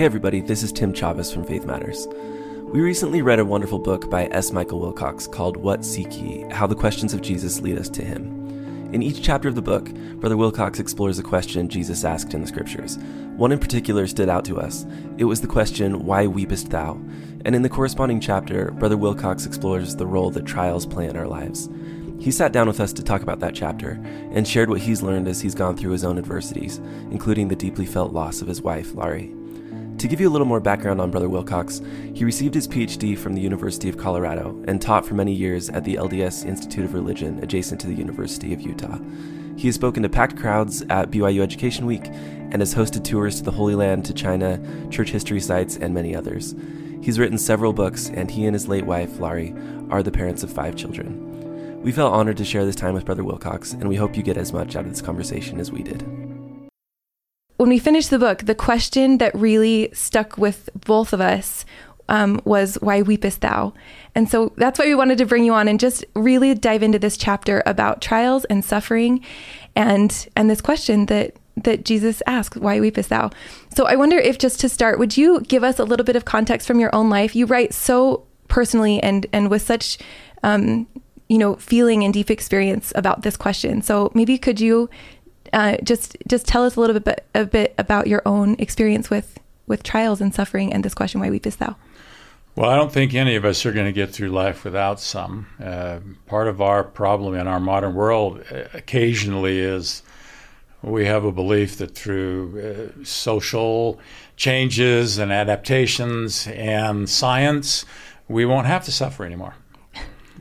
Hey everybody, this is Tim Chaves from Faith Matters. We recently read a wonderful book by S. Michael Wilcox called What Seek Ye? How the Questions of Jesus Lead Us to Him. In each chapter of the book, Brother Wilcox explores a question Jesus asked in the scriptures. One in particular stood out to us. It was the question, Why weepest thou? And in the corresponding chapter, Brother Wilcox explores the role that trials play in our lives. He sat down with us to talk about that chapter and shared what he's learned as he's gone through his own adversities, including the deeply felt loss of his wife, Laurie. To give you a little more background on Brother Wilcox, he received his PhD from the University of Colorado and taught for many years at the LDS Institute of Religion adjacent to the University of Utah. He has spoken to packed crowds at BYU Education Week and has hosted tours to the Holy Land, to China, church history sites, and many others. He's written several books, and he and his late wife, Laurie, are the parents of five children. We felt honored to share this time with Brother Wilcox, and we hope you get as much out of this conversation as we did when we finished the book, the question that really stuck with both of us um, was, Why weepest thou? And so that's why we wanted to bring you on and just really dive into this chapter about trials and suffering and and this question that that Jesus asked, Why weepest thou? So I wonder if just to start, would you give us a little bit of context from your own life? You write so personally and and with such um, you know, feeling and deep experience about this question. So maybe could you uh, just just tell us a little bit a bit about your own experience with with trials and suffering and this question, why weepest thou? Well, I don't think any of us are going to get through life without some. Uh, part of our problem in our modern world uh, occasionally is we have a belief that through uh, social changes and adaptations and science, we won't have to suffer anymore.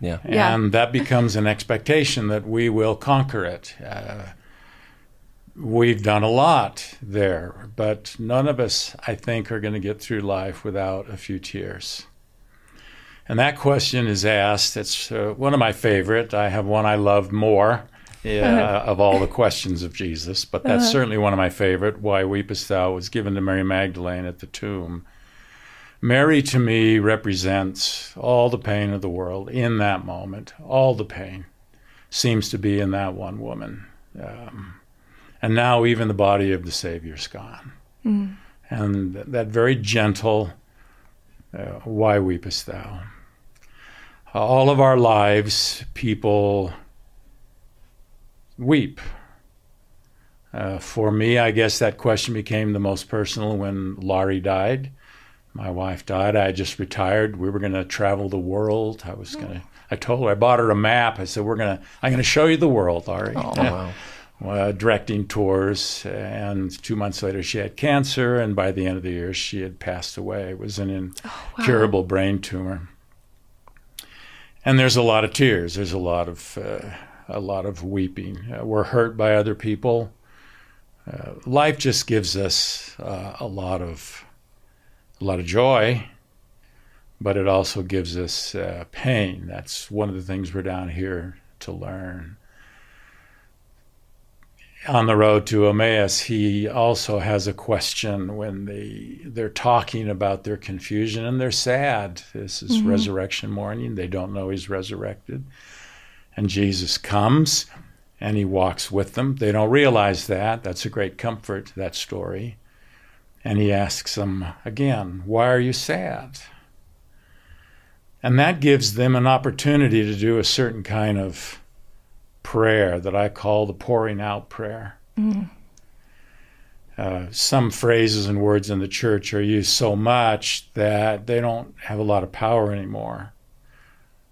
Yeah. And yeah. that becomes an expectation that we will conquer it. Uh, we've done a lot there, but none of us, I think, are going to get through life without a few tears. And that question is asked. It's uh, one of my favorite. I have one I love more uh, of all the questions of Jesus, but that's uh-huh. certainly one of my favorite. Why weepest thou was given to Mary Magdalene at the tomb. Mary to me represents all the pain of the world in that moment. All the pain seems to be in that one woman. Um, and now even the body of the Savior's gone. Mm. And that very gentle, uh, why weepest thou? All of our lives, people weep. Uh, for me, I guess that question became the most personal when Laurie died. My wife died. I just retired. We were going to travel the world. I was going to. I told her I bought her a map. I said, "We're going to. I'm going to show you the world, Laurie." Oh, wow uh, directing tours. And two months later, she had cancer, and by the end of the year, she had passed away. It was an incurable oh, wow. brain tumor. And there's a lot of tears. There's a lot of uh, a lot of weeping. Uh, we're hurt by other people. Uh, life just gives us uh, a lot of a lot of joy, but it also gives us uh, pain. That's one of the things we're down here to learn on the road to Emmaus, he also has a question when they they're talking about their confusion and they're sad. This is mm-hmm. resurrection morning. They don't know he's resurrected. And Jesus comes and he walks with them. They don't realize that. That's a great comfort, that story. And he asks them again, Why are you sad? And that gives them an opportunity to do a certain kind of prayer that I call the pouring out prayer. Mm. Uh, some phrases and words in the church are used so much that they don't have a lot of power anymore.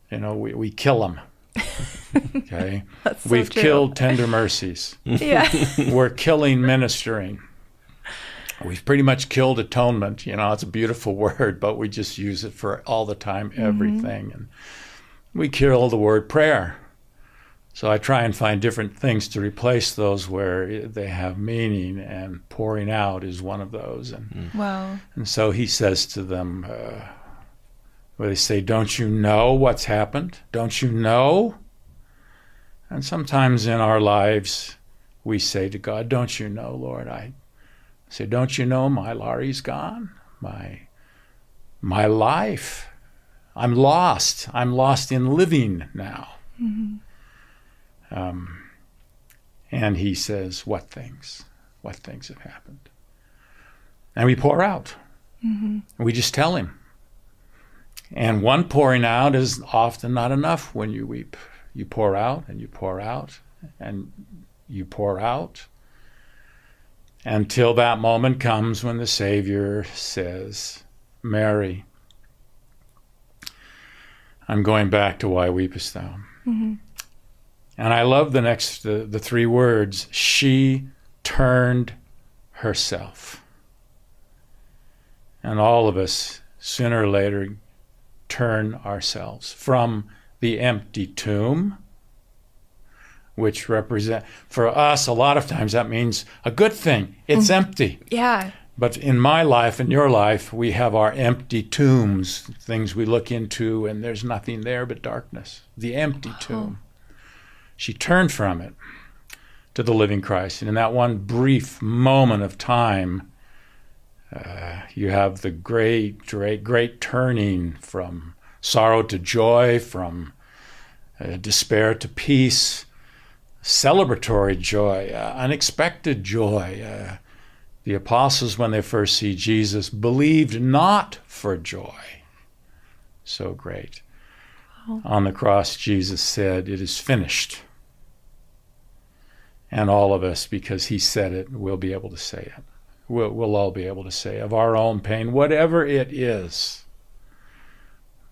You know, we, we kill them. okay. so We've true. killed tender mercies. yeah. We're killing ministering. We've pretty much killed atonement. You know, it's a beautiful word, but we just use it for all the time, mm-hmm. everything. Mm-hmm. And we kill the word prayer. So I try and find different things to replace those where they have meaning, and pouring out is one of those. And mm. wow. And so he says to them, uh, where they say, "Don't you know what's happened? Don't you know?" And sometimes in our lives, we say to God, "Don't you know, Lord?" I say, "Don't you know my Laurie's gone? My my life. I'm lost. I'm lost in living now." Mm-hmm. Um, and he says, What things? What things have happened? And we pour out. We just tell him. And one pouring out is often not enough when you weep. You pour out and you pour out and you pour out until that moment comes when the Savior says, Mary, I'm going back to why weepest thou? And I love the next, the, the three words, she turned herself. And all of us, sooner or later, turn ourselves from the empty tomb, which represent for us a lot of times that means a good thing. It's mm-hmm. empty. Yeah. But in my life, in your life, we have our empty tombs, things we look into, and there's nothing there but darkness. The empty oh. tomb. She turned from it to the living Christ. And in that one brief moment of time, uh, you have the great, great, great turning from sorrow to joy, from uh, despair to peace, celebratory joy, uh, unexpected joy. Uh, the apostles, when they first see Jesus, believed not for joy. So great. On the cross, Jesus said, It is finished. And all of us, because he said it, we'll be able to say it. We'll, we'll all be able to say of our own pain, whatever it is,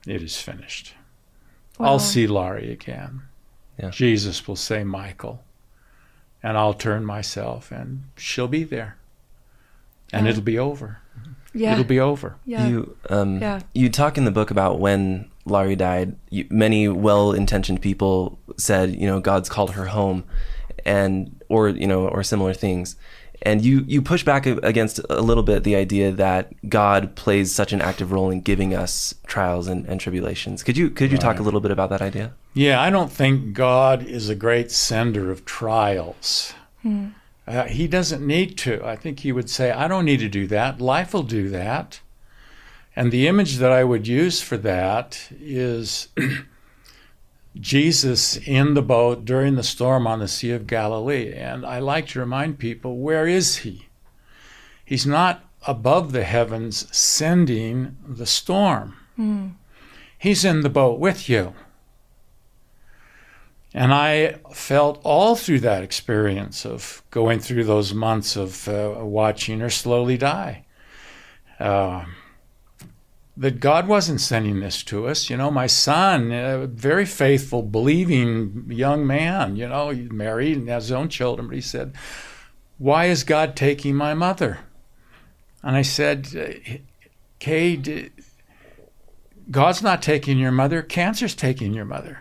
it is finished. Wow. I'll see Laurie again. Yeah. Jesus will say, Michael. And I'll turn myself, and she'll be there. And Yeah. it'll be over. Yeah. It'll be over. yeah. You um Yeah. you talk in the book about when Laurie died. You, many well-intentioned people said, you know, God's called her home, and or you know, or similar things. And you you push back against a little bit the idea that God plays such an active role in giving us trials and, and tribulations. Could you could you talk a little bit about that idea? Yeah, I don't think God is a great sender of trials. Uh, he doesn't need to. I think he would say, I don't need to do that. Life will do that. And the image that I would use for that is Jesus in the boat during the storm on the Sea of Galilee. And I like to remind people, where is he? He's not above the heavens sending the storm. He's in the boat with you. And I felt all through that experience of going through those months of uh, watching her slowly die uh, that God wasn't sending this to us. You know, my son, a very faithful, believing young man, you know, he's married and has his own children, but he said, Why is God taking my mother? And I said, uh, Cade, God's not taking your mother, cancer's taking your mother.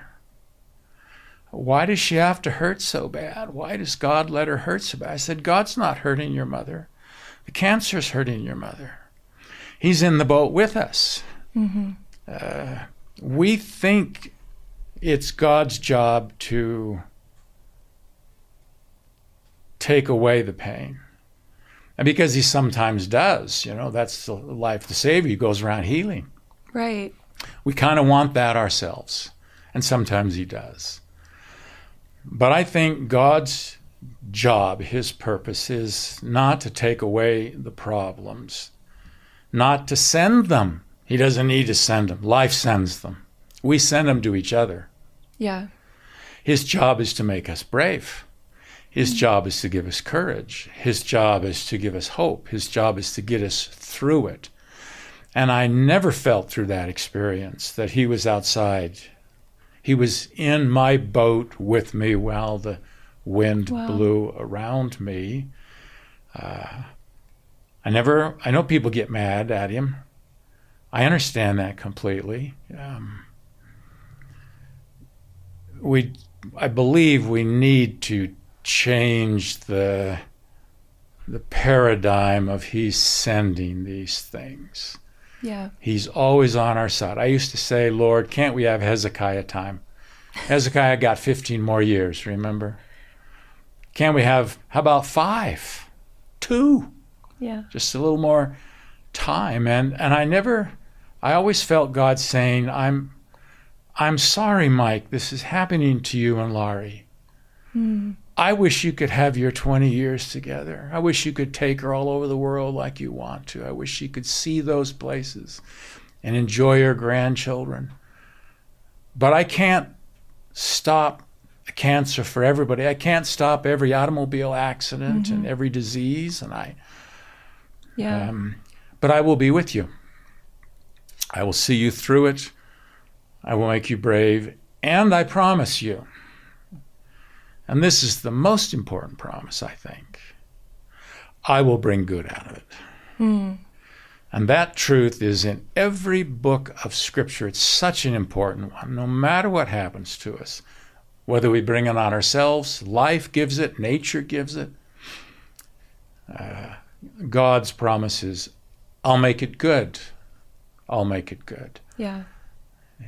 Why does she have to hurt so bad? Why does God let her hurt so bad? I said, God's not hurting your mother. The cancer's hurting your mother. He's in the boat with us. Uh, we think it's God's job to take away the pain. And because he sometimes does, you know, that's the life of the Savior. He goes around healing. Right. We kind of want that ourselves. And sometimes he does. But I think God's job, his purpose, is not to take away the problems, not to send them. He doesn't need to send them. Life sends them. We send them to each other. Yeah. His job is to make us brave. His job is to give us courage. His job is to give us hope. His job is to get us through it. And I never felt through that experience that he was outside. He was in my boat with me while the wind Wow. blew around me. Uh, I never, I know people get mad at him. I understand that completely. Um, we I believe we need to change the the paradigm of he's sending these things. Yeah. He's always on our side. I used to say, Lord, can't we have Hezekiah time? Hezekiah got 15 more years, remember? Can't we have, how about five? Two? Yeah. just a little more time and and I never I always felt God saying I'm I'm sorry Mike this is happening to you and Laurie I wish you could have your 20 years together. I wish you could take her all over the world like you want to. I wish you could see those places and enjoy your grandchildren. But I can't stop cancer for everybody. I can't stop every automobile accident mm-hmm. and every disease, and I. Yeah. Um, but I will be with you. I will see you through it. I will make you brave, and I promise you. And this is the most important promise, I think. I will bring good out of it. Mm. And that truth is in every book of Scripture. It's such an important one, no matter what happens to us whether we bring it on ourselves, life gives it, nature gives it. Uh, God's promises, I'll make it good. I'll make it good. Yeah.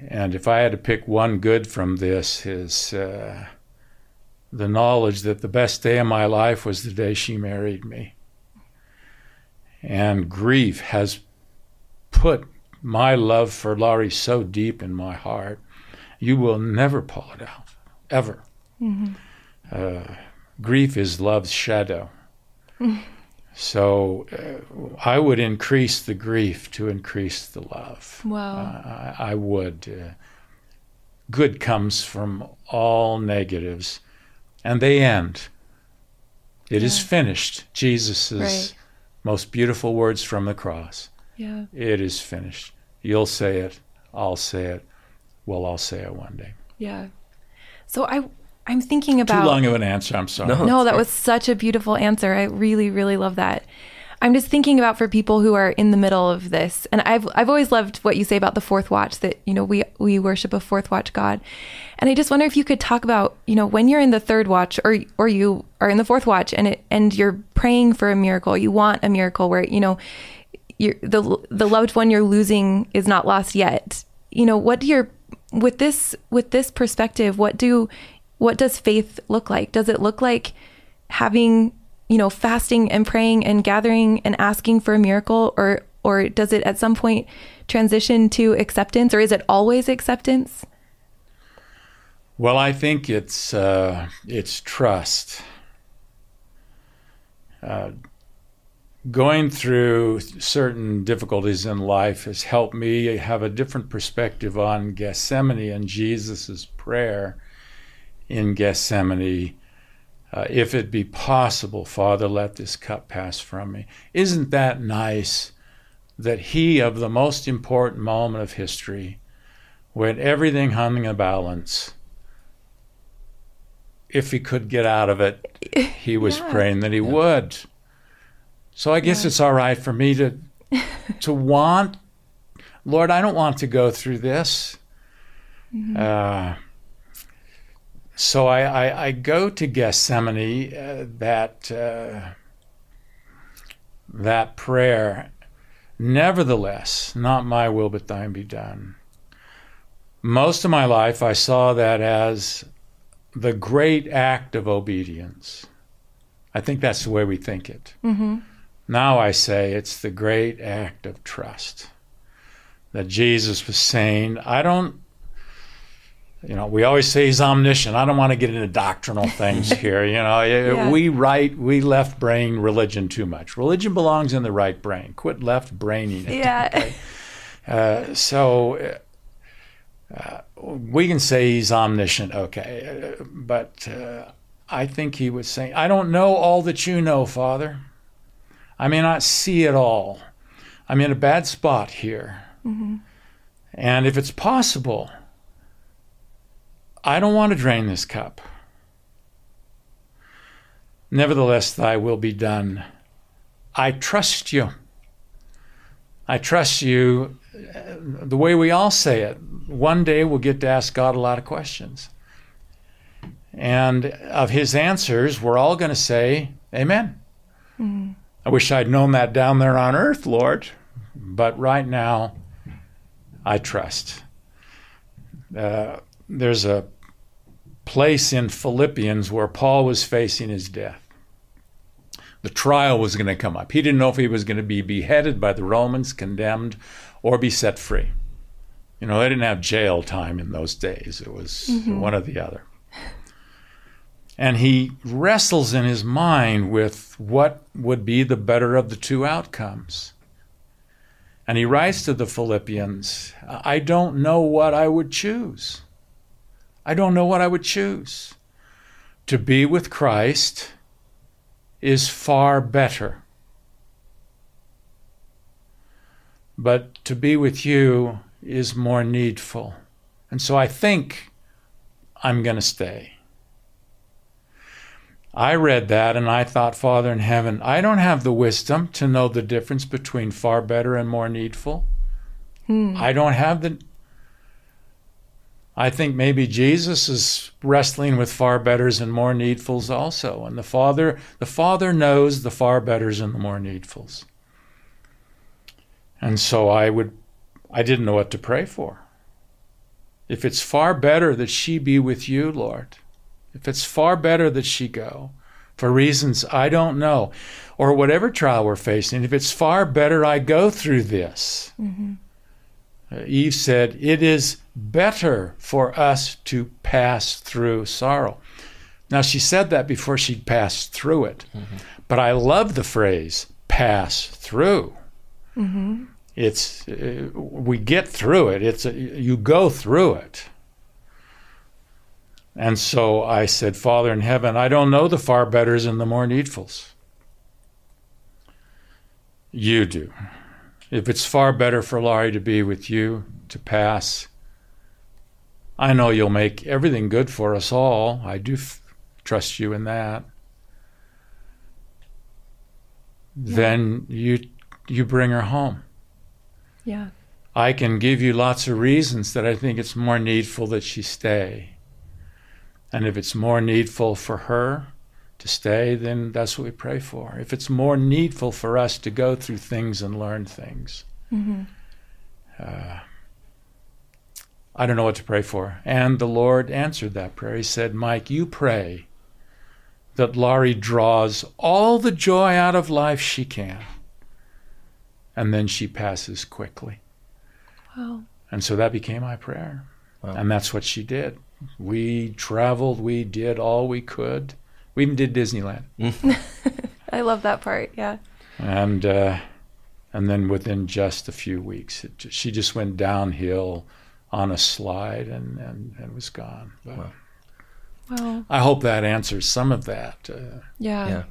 And if I had to pick one good from this, is uh, the knowledge that the best day of my life was the day she married me. And grief has put my love for Laurie so deep in my heart, you will never pull it out ever. Mm-hmm. Uh, grief is love's shadow. So uh, I would increase the grief to increase the love. Wow. Uh, I, I, would. Uh, good comes from all negatives, and they end. It yeah. is finished. Jesus' right. most beautiful words from the cross. Yeah. It is finished. You'll say it. I'll say it. We'll all say it one day. Yeah. So I I'm thinking about too long of an answer. I'm sorry. No, no that was such a beautiful answer. I really really love that. I'm just thinking about for people who are in the middle of this, and I've I've always loved what you say about the fourth watch. That you know we we worship a fourth watch God, and I just wonder if you could talk about you know when you're in the third watch or or you are in the fourth watch and it and you're praying for a miracle, you want a miracle where you know you're, the the loved one you're losing is not lost yet. You know what do your with this with this perspective, what do what does faith look like? Does it look like having, you know, fasting and praying and gathering and asking for a miracle or or does it at some point transition to acceptance or is it always acceptance? Well, I think it's uh, it's trust. Uh, going through certain difficulties in life has helped me have a different perspective on Gethsemane and Jesus' prayer in Gethsemane. Uh, if it be possible, Father, let this cup pass from me. Isn't that nice that he, of the most important moment of history, when everything hung in a balance, if he could get out of it, he was yeah. praying that he yeah. would. So I guess yeah. it's all right for me to to want, Lord, I don't want to go through this. Mm-hmm. Uh, so I, I, I, go to Gethsemane, uh, that uh, that prayer. Nevertheless, not my will but thine be done. Most of my life, I saw that as the great act of obedience. I think that's the way we think it. Mm-hmm. Now I say it's the great act of trust that Jesus was saying, I don't, you know, we always say he's omniscient. I don't want to get into doctrinal things here. You know, yeah. we right, we left brain religion too much. Religion belongs in the right brain. Quit left braining it. Yeah. Okay? Uh, so uh, we can say he's omniscient, okay, uh, but uh, I think he was saying, I don't know all that you know, Father. I may not see it all. I'm in a bad spot here. Mm-hmm. And if it's possible, I don't want to drain this cup. Nevertheless, thy will be done. I trust you. I trust you uh, the way we all say it. One day we'll get to ask God a lot of questions. And of his answers, we're all going to say, Amen. Mm-hmm. I wish I'd known that down there on earth, Lord. But right now, I trust. Uh, there's a place in Philippians where Paul was facing his death. The trial was going to come up. He didn't know if he was going to be beheaded by the Romans, condemned, or be set free. You know, they didn't have jail time in those days, it was mm-hmm. one or the other. And he wrestles in his mind with what would be the better of the two outcomes. And he writes to the Philippians, I don't know what I would choose. I don't know what I would choose. To be with Christ is far better. But to be with you is more needful. And so I think I'm going to stay. I read that and I thought, Father in heaven, I don't have the wisdom to know the difference between far better and more needful. Hmm. I don't have the. I think maybe Jesus is wrestling with far betters and more needfuls also, and the Father, the Father knows the far betters and the more needfuls. And so I would, I didn't know what to pray for. If it's far better that she be with you, Lord, if it's far better that she go for reasons I don't know, or whatever trial we're facing, if it's far better I go through this. Mm-hmm. Uh, Eve said, It is better for us to pass through sorrow. Now, she said that before she'd passed through it, Mm-hmm. but I love the phrase pass through. Mm-hmm. It's uh, we get through it. It's a, you go through it. And so I said, Father in heaven, I don't know the far betters and the more needfuls. You do. If it's far better for Laurie to be with you, to pass, I know you'll make everything good for us all. I do f- trust you in that. Then you you bring her home. Yeah. I can give you lots of reasons that I think it's more needful that she stay. And if it's more needful for her to stay, then that's what we pray for. If it's more needful for us to go through things and learn things, Mm-hmm. uh, I don't know what to pray for. And the Lord answered that prayer. He said, Mike, you pray that Laurie draws all the joy out of life she can. And then she passes quickly. Wow. And so that became my prayer. Wow. And that's what she did. We traveled, we did all we could. We even did Disneyland. I love that part. Yeah. And uh, and then within just a few weeks, it, ju- she just went downhill on a slide and, and, and was gone. But Wow. Wow. I hope that answers some of that. Uh, Yeah. Yeah.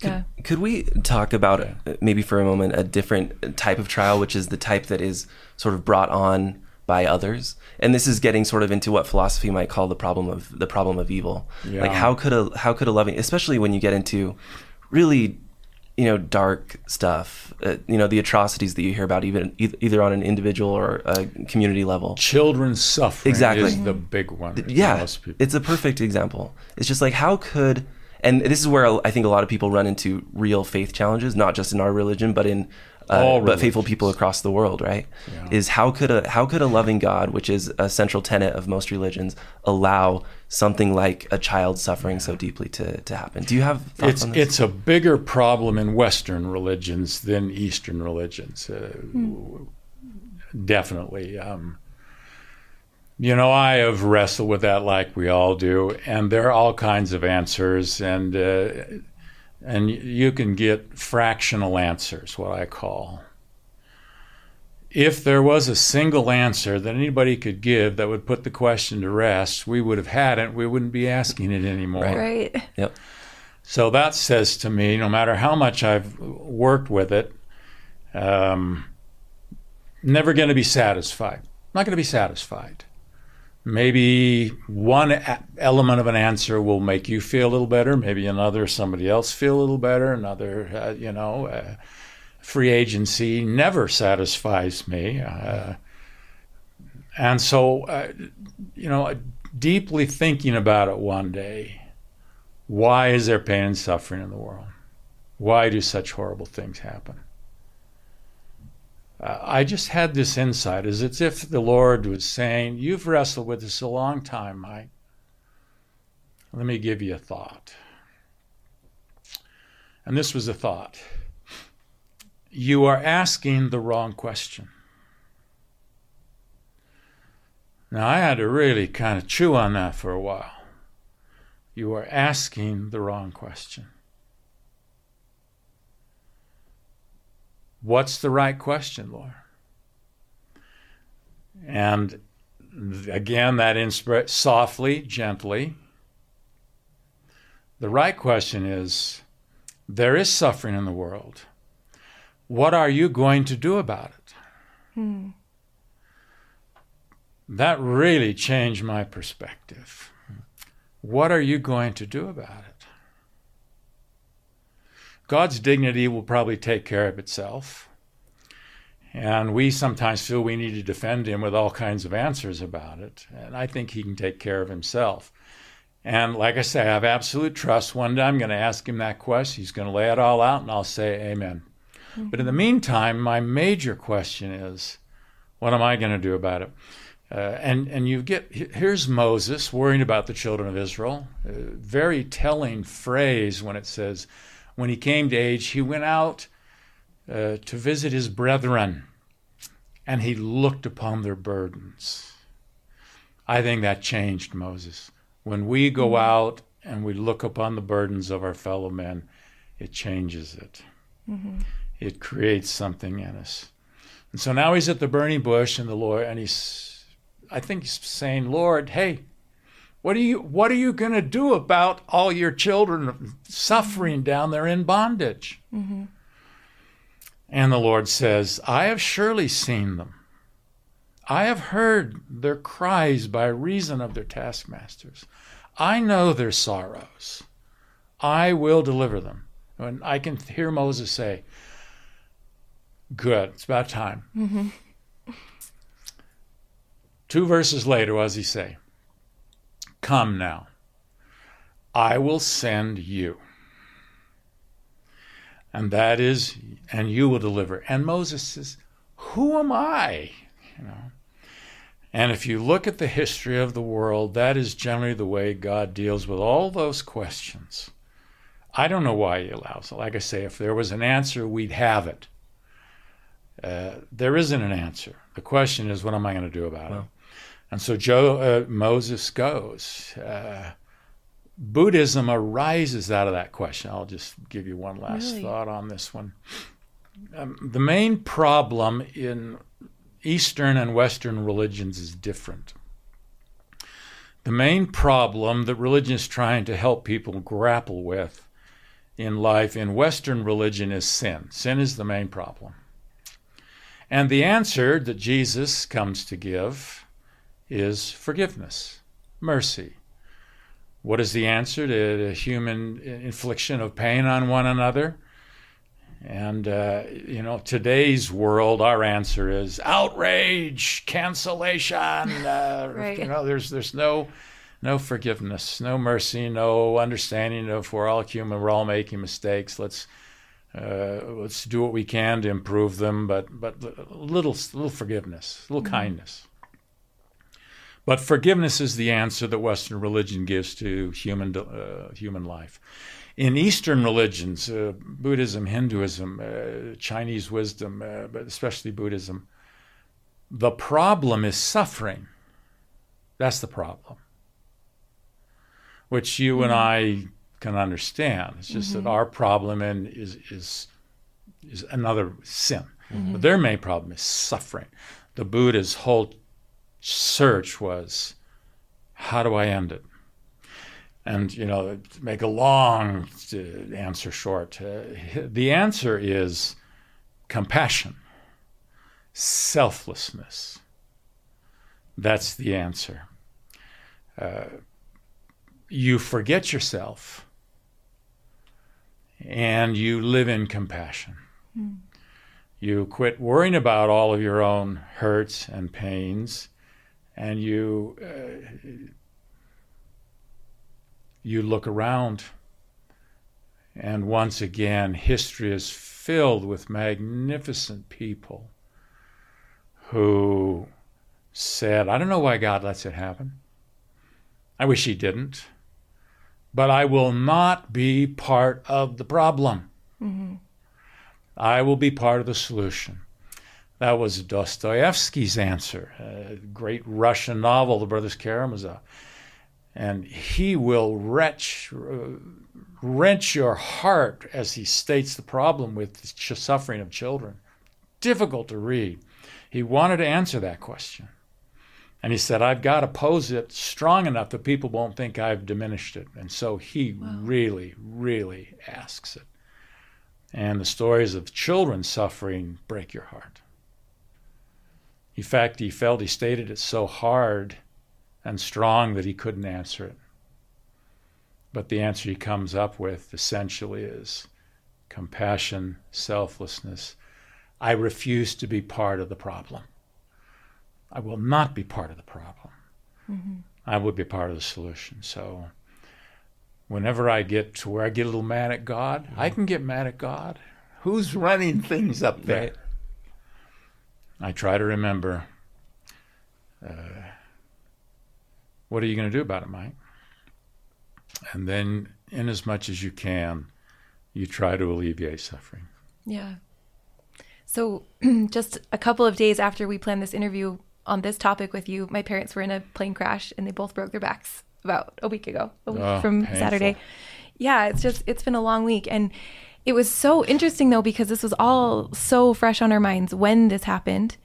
Could, Yeah. could we talk about Yeah. uh, maybe for a moment a different type of trial, which is the type that is sort of brought on by others? And this is getting sort of into what philosophy might call the problem of the problem of evil. Yeah. Like how could a how could a loving, especially when you get into really you know dark stuff, uh, you know the atrocities that you hear about even e- either on an individual or a community level. children's suffering Exactly. is the big one. for yeah most people. it's a perfect example it's just like how could and this is where i think a lot of people run into real faith challenges not just in our religion but in uh, All but faithful people across the world right Yeah. is how could a how could a loving god which is a central tenet of most religions allow something like a child suffering so deeply to to happen do you have thoughts it's on this it's a bigger problem in Western religions than Eastern religions. Uh, Definitely. Um, you know, I have wrestled with that like we all do, and there are all kinds of answers, and uh, and you can get fractional answers, what I call. If there was a single answer that anybody could give that would put the question to rest, we would have had it. We wouldn't be asking it anymore. Right. Right. yep So that says to me, no matter how much I've worked with it, um, never going to be satisfied. Not going to be satisfied. Maybe one element of an answer will make you feel a little better. Maybe another, somebody else feel a little better. Another, uh, you know, uh, free agency never satisfies me. Uh, and so, uh, you know, deeply thinking about it one day, why is there pain and suffering in the world? Why do such horrible things happen? Uh, I just had this insight, as it's if the Lord was saying, You've wrestled with this a long time, Mike. Let me give you a thought. And this was a thought. You are asking the wrong question. Now, I had to really kind of chew on that for a while. you are asking the wrong question. What's the right question, Lord? And again, that inspira- softly, gently. The right question is there is suffering in the world. What are you going to do about it? Hmm. That really changed my perspective. What are you going to do about it? God's dignity will probably take care of itself. And we sometimes feel we need to defend him with all kinds of answers about it. And I think he can take care of himself. And like I say, I have absolute trust. One day I'm going to ask him that question. He's going to lay it all out, and I'll say amen. Mm-hmm. But in the meantime, my major question is what am I going to do about it? Uh, and and you get here's Moses worrying about the children of Israel. A very telling phrase when it says, when he came to age, he went out uh, to visit his brethren, and he looked upon their burdens. I think that changed Moses. When we go mm-hmm. out and we look upon the burdens of our fellow men, it changes it. Mm-hmm. It creates something in us. And so now he's at the burning bush, and the Lord, and he's, I think he's saying, Lord, hey, what are you what are you going to do about all your children suffering down there in bondage? Mm-hmm. And the Lord says, I have surely seen them. I have heard their cries by reason of their taskmasters. I know their sorrows. I will deliver them. And I can hear Moses say, Good, it's about time. Mm-hmm. Two verses later, what does he say? Come now, I will send you and that is, and you will deliver. And Moses says, Who am I? You know. And if you look at the history of the world, that is generally the way God deals with all those questions. I don't know why he allows it. Like I say, if there was an answer, we'd have it. Uh, there isn't an answer. The question is, what am I going to do about well. it? And so Joe, uh, Moses goes. Uh, Buddhism arises out of that question. I'll just give you one last really? thought on this one. Um, the main problem in Eastern and Western religions is different. The main problem that religion is trying to help people grapple with in life in Western religion is sin. Sin is the main problem. And the answer that Jesus comes to give is forgiveness, mercy, what is the answer to the human infliction of pain on one another? And, uh, you know, today's world, our answer is outrage, cancellation. Uh, right. You know, there's, there's no, no forgiveness, no mercy, no understanding of we're all human, we're all making mistakes. Let's, uh, let's do what we can to improve them, but, but little, little forgiveness, little mm-hmm. kindness. But forgiveness is the answer that Western religion gives to human, uh, human life. In Eastern religions, uh, Buddhism, Hinduism, uh, Chinese wisdom, uh, but especially Buddhism, the problem is suffering. That's the problem, which you mm-hmm. and I can understand. It's just mm-hmm. that our problem in, is, is, is another sin. Mm-hmm. But their main problem is suffering. The Buddha's whole search was how do I end it? And, you know, to make a long uh, answer short, uh, the answer is compassion, selflessness. That's the answer. Uh, you forget yourself and you live in compassion. Mm. You quit worrying about all of your own hurts and pains and you uh, you look around and once again history is filled with magnificent people who said i don't know why god lets it happen. I wish he didn't but i will not be part of the problem. Mm-hmm. i will be part of the solution that was Dostoevsky's answer, a great Russian novel, The Brothers Karamazov. And he will wrench, uh, wrench your heart as he states the problem with the suffering of children. Difficult to read. He wanted to answer that question. And he said, I've got to pose it strong enough that people won't think I've diminished it. And so he wow. really, really asks it. And the stories of children suffering break your heart. In fact, he felt he stated it so hard and strong that he couldn't answer it. But the answer he comes up with essentially is compassion, selflessness. I refuse to be part of the problem. I will not be part of the problem. Mm-hmm. I would be part of the solution. So whenever I get to where I get a little mad at God, mm-hmm. I can get mad at God. Who's running things up there? Right. I try to remember uh, what are you going to do about it, Mike? And then, in as much as you can, you try to alleviate suffering. Yeah. So, just a couple of days after we planned this interview on this topic with you, my parents were in a plane crash and they both broke their backs about a week ago, a week oh, from painful. Saturday. Yeah, it's just, it's been a long week. And it was so interesting though, because this was all so fresh on our minds when this happened.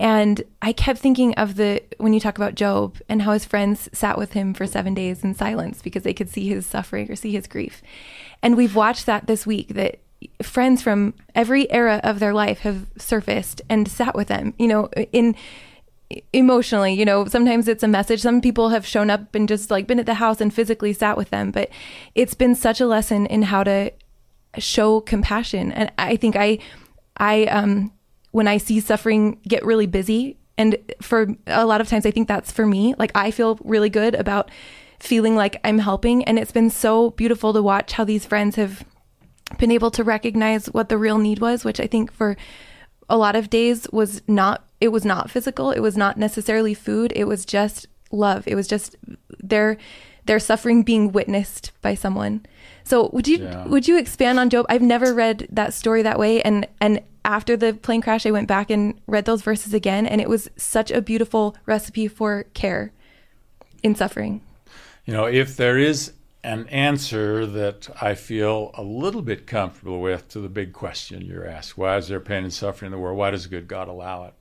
And I kept thinking of the, when you talk about Job and how his friends sat with him for seven days in silence because they could see his suffering or see his grief. And we've watched that this week that friends from every era of their life have surfaced and sat with them, you know, in, emotionally you know sometimes it's a message some people have shown up and just like been at the house and physically sat with them but it's been such a lesson in how to show compassion. And i think i i um when i see suffering get really busy and for a lot of times i think that's for me like i feel really good about feeling like i'm helping. And it's been so beautiful to watch how these friends have been able to recognize what the real need was which i think for a lot of days was not it was not physical. It was not necessarily food. It was just love. It was just their their suffering being witnessed by someone so would you yeah. would you expand on job i've never read that story that way and and after the plane crash i went back and read those verses again and it was such a beautiful recipe for care in suffering you know if there is an answer that I feel a little bit comfortable with to the big question you're asked why is there pain and suffering in the world? Why does good God allow it?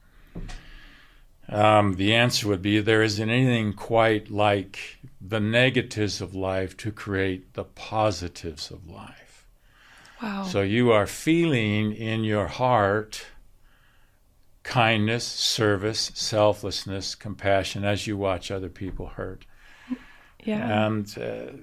Um, the answer would be there isn't anything quite like the negatives of life to create the positives of life. Wow. So you are feeling in your heart kindness, service, selflessness, compassion as you watch other people hurt. Yeah. And uh,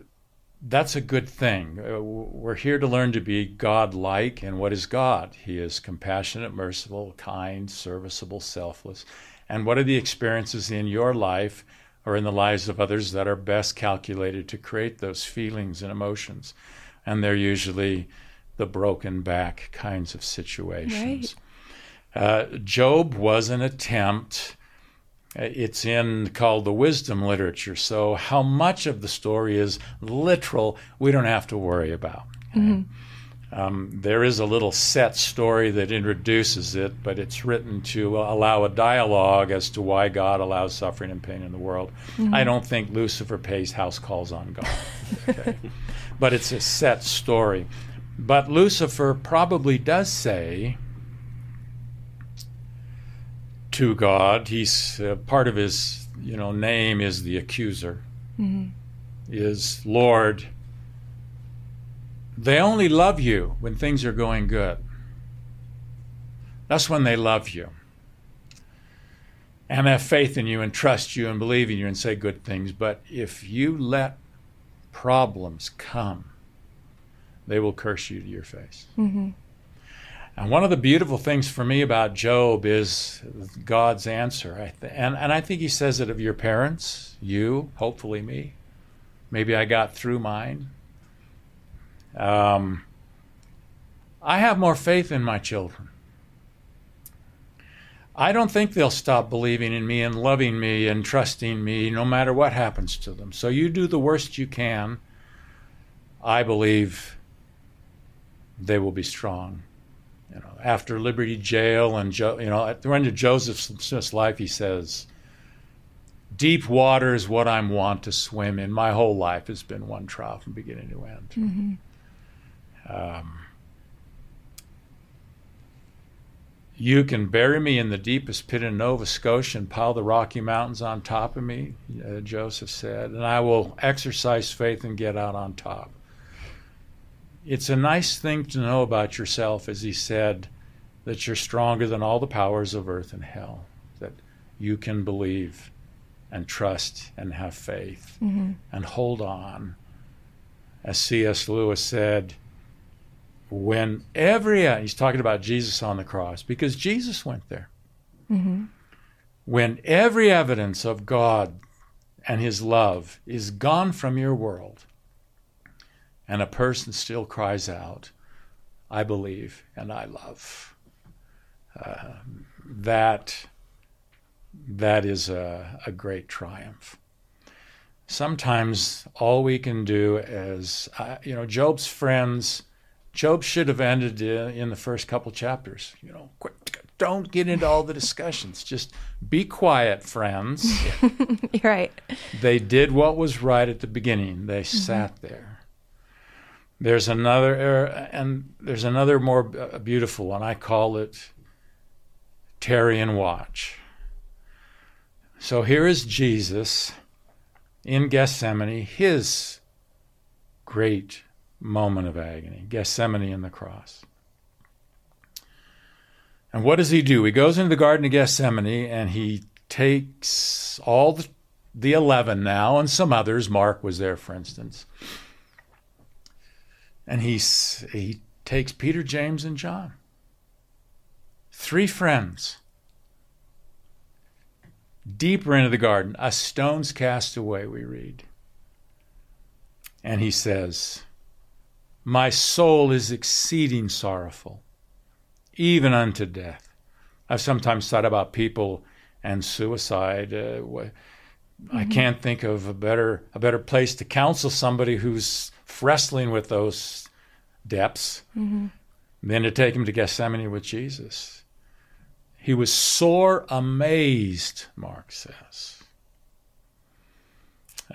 that's a good thing. Uh, we're here to learn to be God like. And what is God? He is compassionate, merciful, kind, serviceable, selfless. And what are the experiences in your life or in the lives of others that are best calculated to create those feelings and emotions? And they're usually the broken back kinds of situations. Right. Uh, Job was an attempt it's in called the wisdom literature. So, how much of the story is literal, we don't have to worry about. Mm-hmm. Um, there is a little set story that introduces it, but it's written to allow a dialogue as to why God allows suffering and pain in the world. Mm-hmm. I don't think Lucifer pays house calls on God. Okay? but it's a set story. But Lucifer probably does say, to God. He's uh, part of his, you know, name is the accuser. Mm-hmm. Is Lord. They only love you when things are going good. That's when they love you. And have faith in you and trust you and believe in you and say good things. But if you let problems come, they will curse you to your face. Mm-hmm. And one of the beautiful things for me about Job is God's answer. and, and I think he says it of your parents, you, hopefully me. Maybe I got through mine. Um, I have more faith in my children. I don't think they'll stop believing in me and loving me and trusting me no matter what happens to them. So you do the worst you can. I believe they will be strong you know, after Liberty Jail and jo- you know, at the end of Joseph Smith's life, he says, deep water is what I'm wont to swim in. My whole life has been one trial from beginning to end. Mm-hmm. Um, you can bury me in the deepest pit in Nova Scotia and pile the Rocky Mountains on top of me, uh, Joseph said, and I will exercise faith and get out on top. It's a nice thing to know about yourself, as he said, that you're stronger than all the powers of earth and hell, that you can believe and trust and have faith Mm-hmm. and hold on. As C.S. Lewis said, when every, he's talking about Jesus on the cross, because Jesus went there. Mm-hmm. When every evidence of God and his love is gone from your world, and a person still cries out, I believe and I love. Uh, that that is a, a great triumph. Sometimes all we can do is, uh, you know, Job's friends, Job should have ended in, in the first couple chapters. You know, quick, don't get into all the discussions. Just be quiet, friends. You're right. They did what was right at the beginning. They sat there. There's another, er, and there's another more uh, beautiful one. I call it tarry and watch. So here is Jesus in Gethsemane, his great moment of agony, Gethsemane and the cross. And what does he do? He goes into the Garden of Gethsemane and he takes all the, the 11 now and some others. Mark was there, for instance. And he, he takes Peter, James, and John. Three friends deeper into the garden, a stone's cast away, we read. And he says, My soul is exceeding sorrowful, even unto death. I've sometimes thought about people and suicide. Uh, mm-hmm. I can't think of a better a better place to counsel somebody who's wrestling with those depths mm-hmm. than to take him to Gethsemane with Jesus. He was sore amazed, Mark says.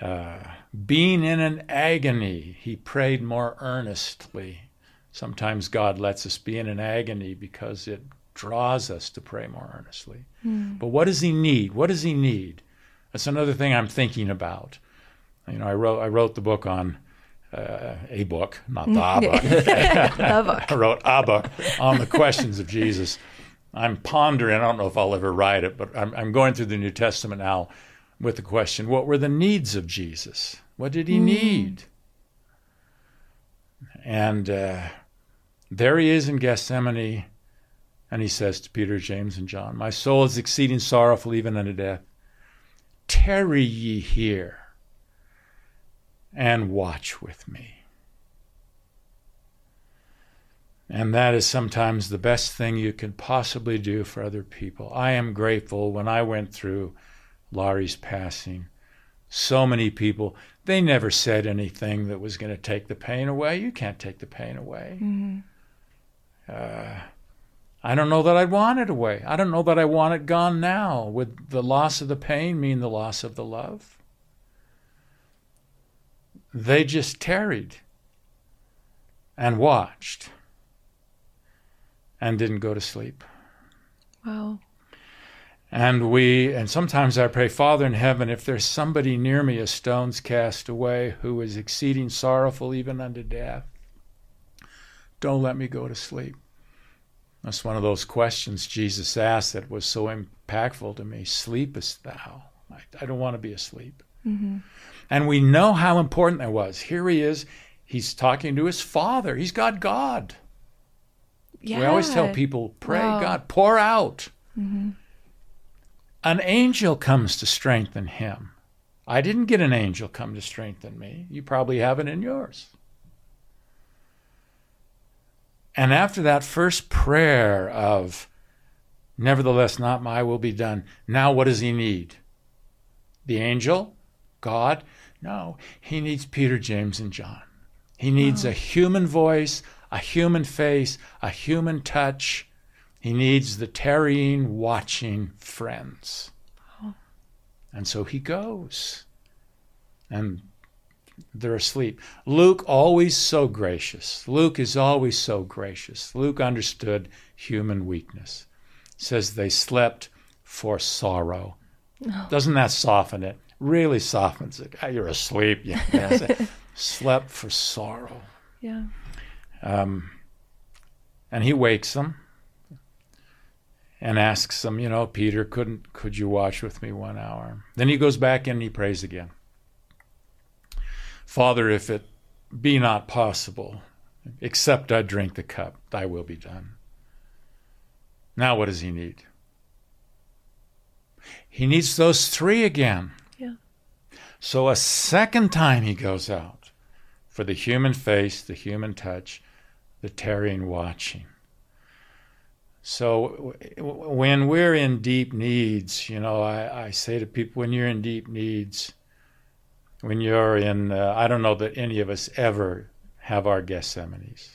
Uh, being in an agony, he prayed more earnestly. Sometimes God lets us be in an agony because it draws us to pray more earnestly. Mm. But what does he need? What does he need? That's another thing I'm thinking about. You know, I wrote I wrote the book on uh, a book, not the book. the book. I wrote a book on the questions of Jesus. I'm pondering. I don't know if I'll ever write it, but I'm, I'm going through the New Testament now with the question: What were the needs of Jesus? What did he mm. need? And uh, there he is in Gethsemane, and he says to Peter, James, and John, "My soul is exceeding sorrowful, even unto death. Tarry ye here, and watch with me." And that is sometimes the best thing you can possibly do for other people. I am grateful when I went through Laurie's passing. So many people, they never said anything that was going to take the pain away. You can't take the pain away. Mm-hmm. Uh, I don't know that I'd want it away. I don't know that I want it gone now. Would the loss of the pain mean the loss of the love? They just tarried and watched and didn't go to sleep. Wow. And we, and sometimes I pray, Father in heaven, if there's somebody near me, a stone's cast away, who is exceeding sorrowful even unto death, don't let me go to sleep. That's one of those questions Jesus asked that was so impactful to me. Sleepest thou? I, I don't want to be asleep. Mm-hmm. And we know how important that was. Here he is. He's talking to his father. He's got God. Yeah. We always tell people, pray, Wow. God, pour out. Mm-hmm. An angel comes to strengthen him. I didn't get an angel come to strengthen me. You probably have it in yours. And after that first prayer of, Nevertheless, not my will be done, now what does he need? The angel? God? No, he needs Peter, James, and John. He needs oh. a human voice, a human face, a human touch. He needs the tarrying, watching friends. Oh. And so he goes. And they're asleep. Luke always so gracious. Luke is always so gracious. Luke understood human weakness. says they slept for sorrow. Oh. Doesn't that soften it? Really softens it. Oh, you're asleep. Yeah. slept for sorrow. Yeah. Um, and he wakes them and asks them, you know, Peter, couldn't could you watch with me one hour? Then he goes back and he prays again. Father, if it be not possible, except I drink the cup, thy will be done. Now what does he need? He needs those three again. Yeah. So a second time he goes out for the human face, the human touch, the tarrying watching. So when we're in deep needs, you know, I, I say to people, when you're in deep needs, when you're in, uh, I don't know that any of us ever have our Gethsemanes.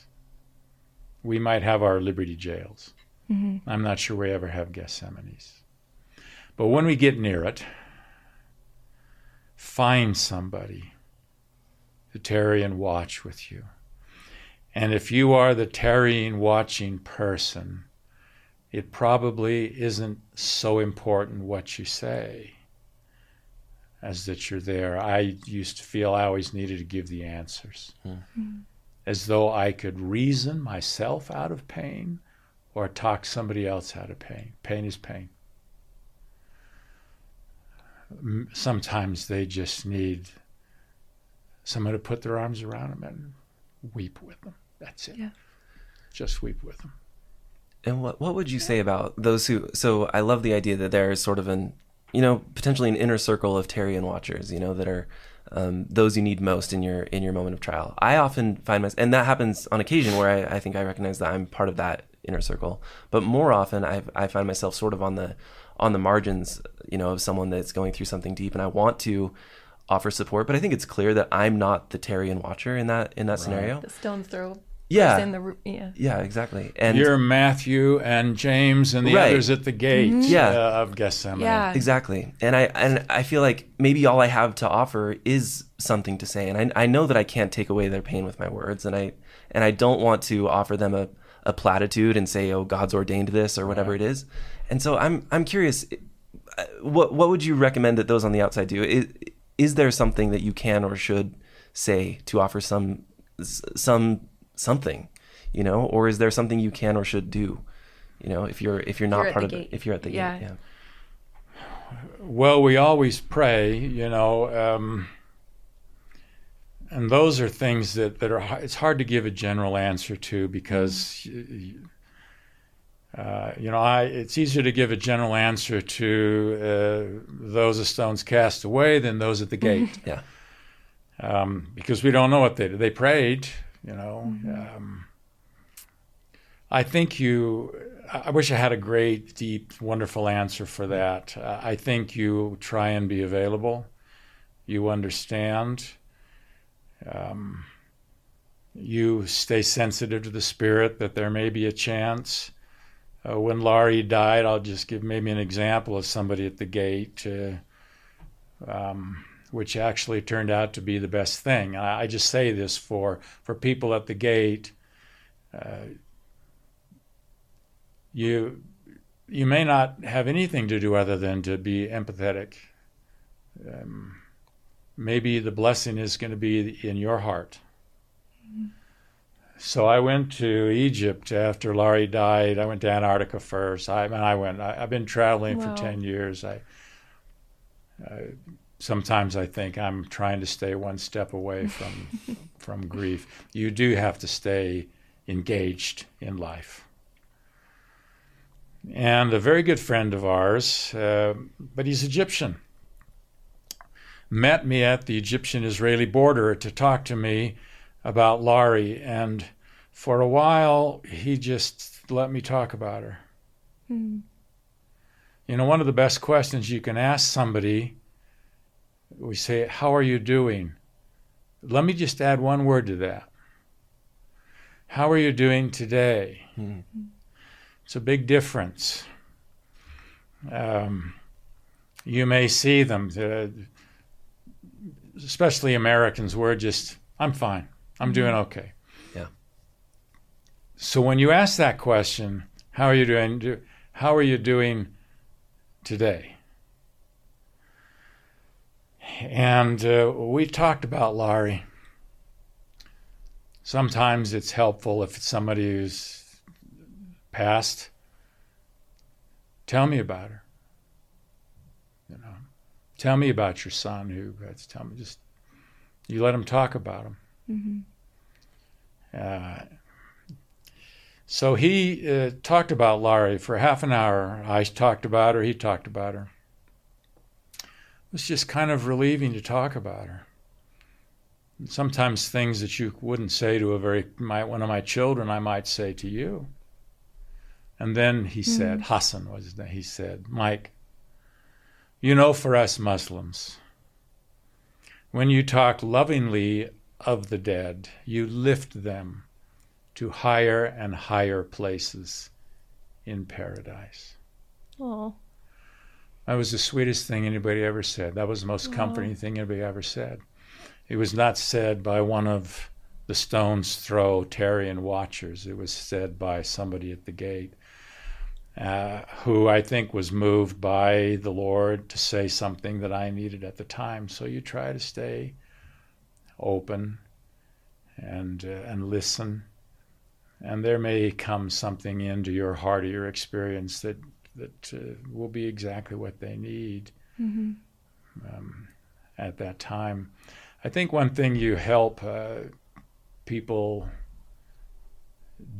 We might have our Liberty jails. Mm-hmm. I'm not sure we ever have Gethsemanes. But when we get near it, find somebody to tarry and watch with you. And if you are the tarrying, watching person, it probably isn't so important what you say as that you're there. I used to feel I always needed to give the answers, mm. as though I could reason myself out of pain or talk somebody else out of pain. Pain is pain. Sometimes they just need someone to put their arms around them and weep with them. That's it. Yeah. Just weep with them. And what what would you say about those who? So I love the idea that there is sort of an you know, potentially an inner circle of tarrying watchers, you know, that are um, those you need most in your in your moment of trial. I often find myself, and that happens on occasion where I, I, think I recognize that I'm part of that inner circle. But more often, I I find myself sort of on the on the margins, you know, of someone that's going through something deep, and I want to offer support. But I think it's clear that I'm not the tarrying watcher in that in that right. scenario. The stone's throw yeah. in the yeah. Yeah, exactly. And you're Matthew and James and the right. others at the gate mm-hmm. yeah. Uh, of Gethsemane. Yeah. Exactly. And I and I feel like maybe all I have to offer is something to say. And I I know that I can't take away their pain with my words and I and I don't want to offer them a a platitude and say, "Oh, God's ordained this" or whatever right. it is. And so I'm I'm curious uh, what what would you recommend that those on the outside do? Is, is there something that you can or should say to offer some some something, you know, or is there something you can or should do, you know, if you're if you're not you're part of gate. the if you're at the yeah. gate, yeah. Well, we always pray, you know, um, and those are things that that are it's hard to give a general answer to because. Uh, you know, I, it's easier to give a general answer to uh, those a stones cast away than those at the gate. yeah. Um, because we don't know what they did. They prayed, you know, mm-hmm. um, I think you. I wish I had a great, deep, wonderful answer for that. Uh, I think you try and be available. You understand. Um, you stay sensitive to the spirit that there may be a chance. Uh, when Laurie died, I'll just give maybe an example of somebody at the gate. Uh, um, which actually turned out to be the best thing. I, I just say this for, for people at the gate. Uh, you you may not have anything to do other than to be empathetic. Um, maybe the blessing is going to be in your heart. Mm-hmm. So I went to Egypt after Laurie died. I went to Antarctica first. I, I went. I, have been traveling wow. for ten years. I, I sometimes I think I'm trying to stay one step away from from grief. You do have to stay engaged in life. And a very good friend of ours, uh, but he's Egyptian, met me at the Egyptian Israeli border to talk to me about Laurie. And for a while, he just let me talk about her. Mm. You know, one of the best questions you can ask somebody we say, How are you doing? Let me just add one word to that. How are you doing today? Mm-hmm. It's a big difference. Um, you may see them, uh, especially Americans, we're just, I'm fine. I'm doing okay. Yeah. So when you ask that question, how are you doing? Do, how are you doing today? And uh, we talked about Laurie. Sometimes it's helpful if it's somebody who's passed. Tell me about her. You know, tell me about your son who. Tell me just. You let him talk about him. Mm-hmm. Uh, so he uh, talked about Laurie for half an hour. I talked about her. He talked about her. It was just kind of relieving to talk about her. Sometimes things that you wouldn't say to a very my, one of my children, I might say to you. And then he mm-hmm. said, Hassan was his name. He said, Mike, you know, for us Muslims, when you talk lovingly of the dead, you lift them to higher and higher places in paradise. Oh. That was the sweetest thing anybody ever said. That was the most comforting thing anybody ever said. It was not said by one of the stone's throw tarrying watchers. It was said by somebody at the gate uh, who I think was moved by the Lord to say something that I needed at the time. So you try to stay open and uh, and listen, and there may come something into your heart or your experience that that uh, will be exactly what they need mm-hmm. um, at that time. I think one thing you help uh, people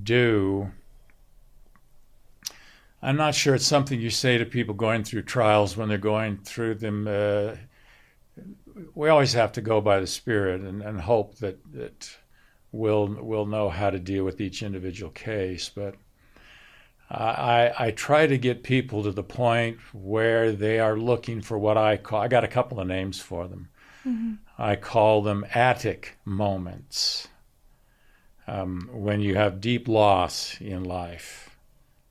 do. I'm not sure it's something you say to people going through trials when they're going through them. Uh, we always have to go by the Spirit and, and hope that, that we'll, we'll know how to deal with each individual case. But I, I try to get people to the point where they are looking for what I call, I got a couple of names for them. Mm-hmm. I call them attic moments. Um, when you have deep loss in life,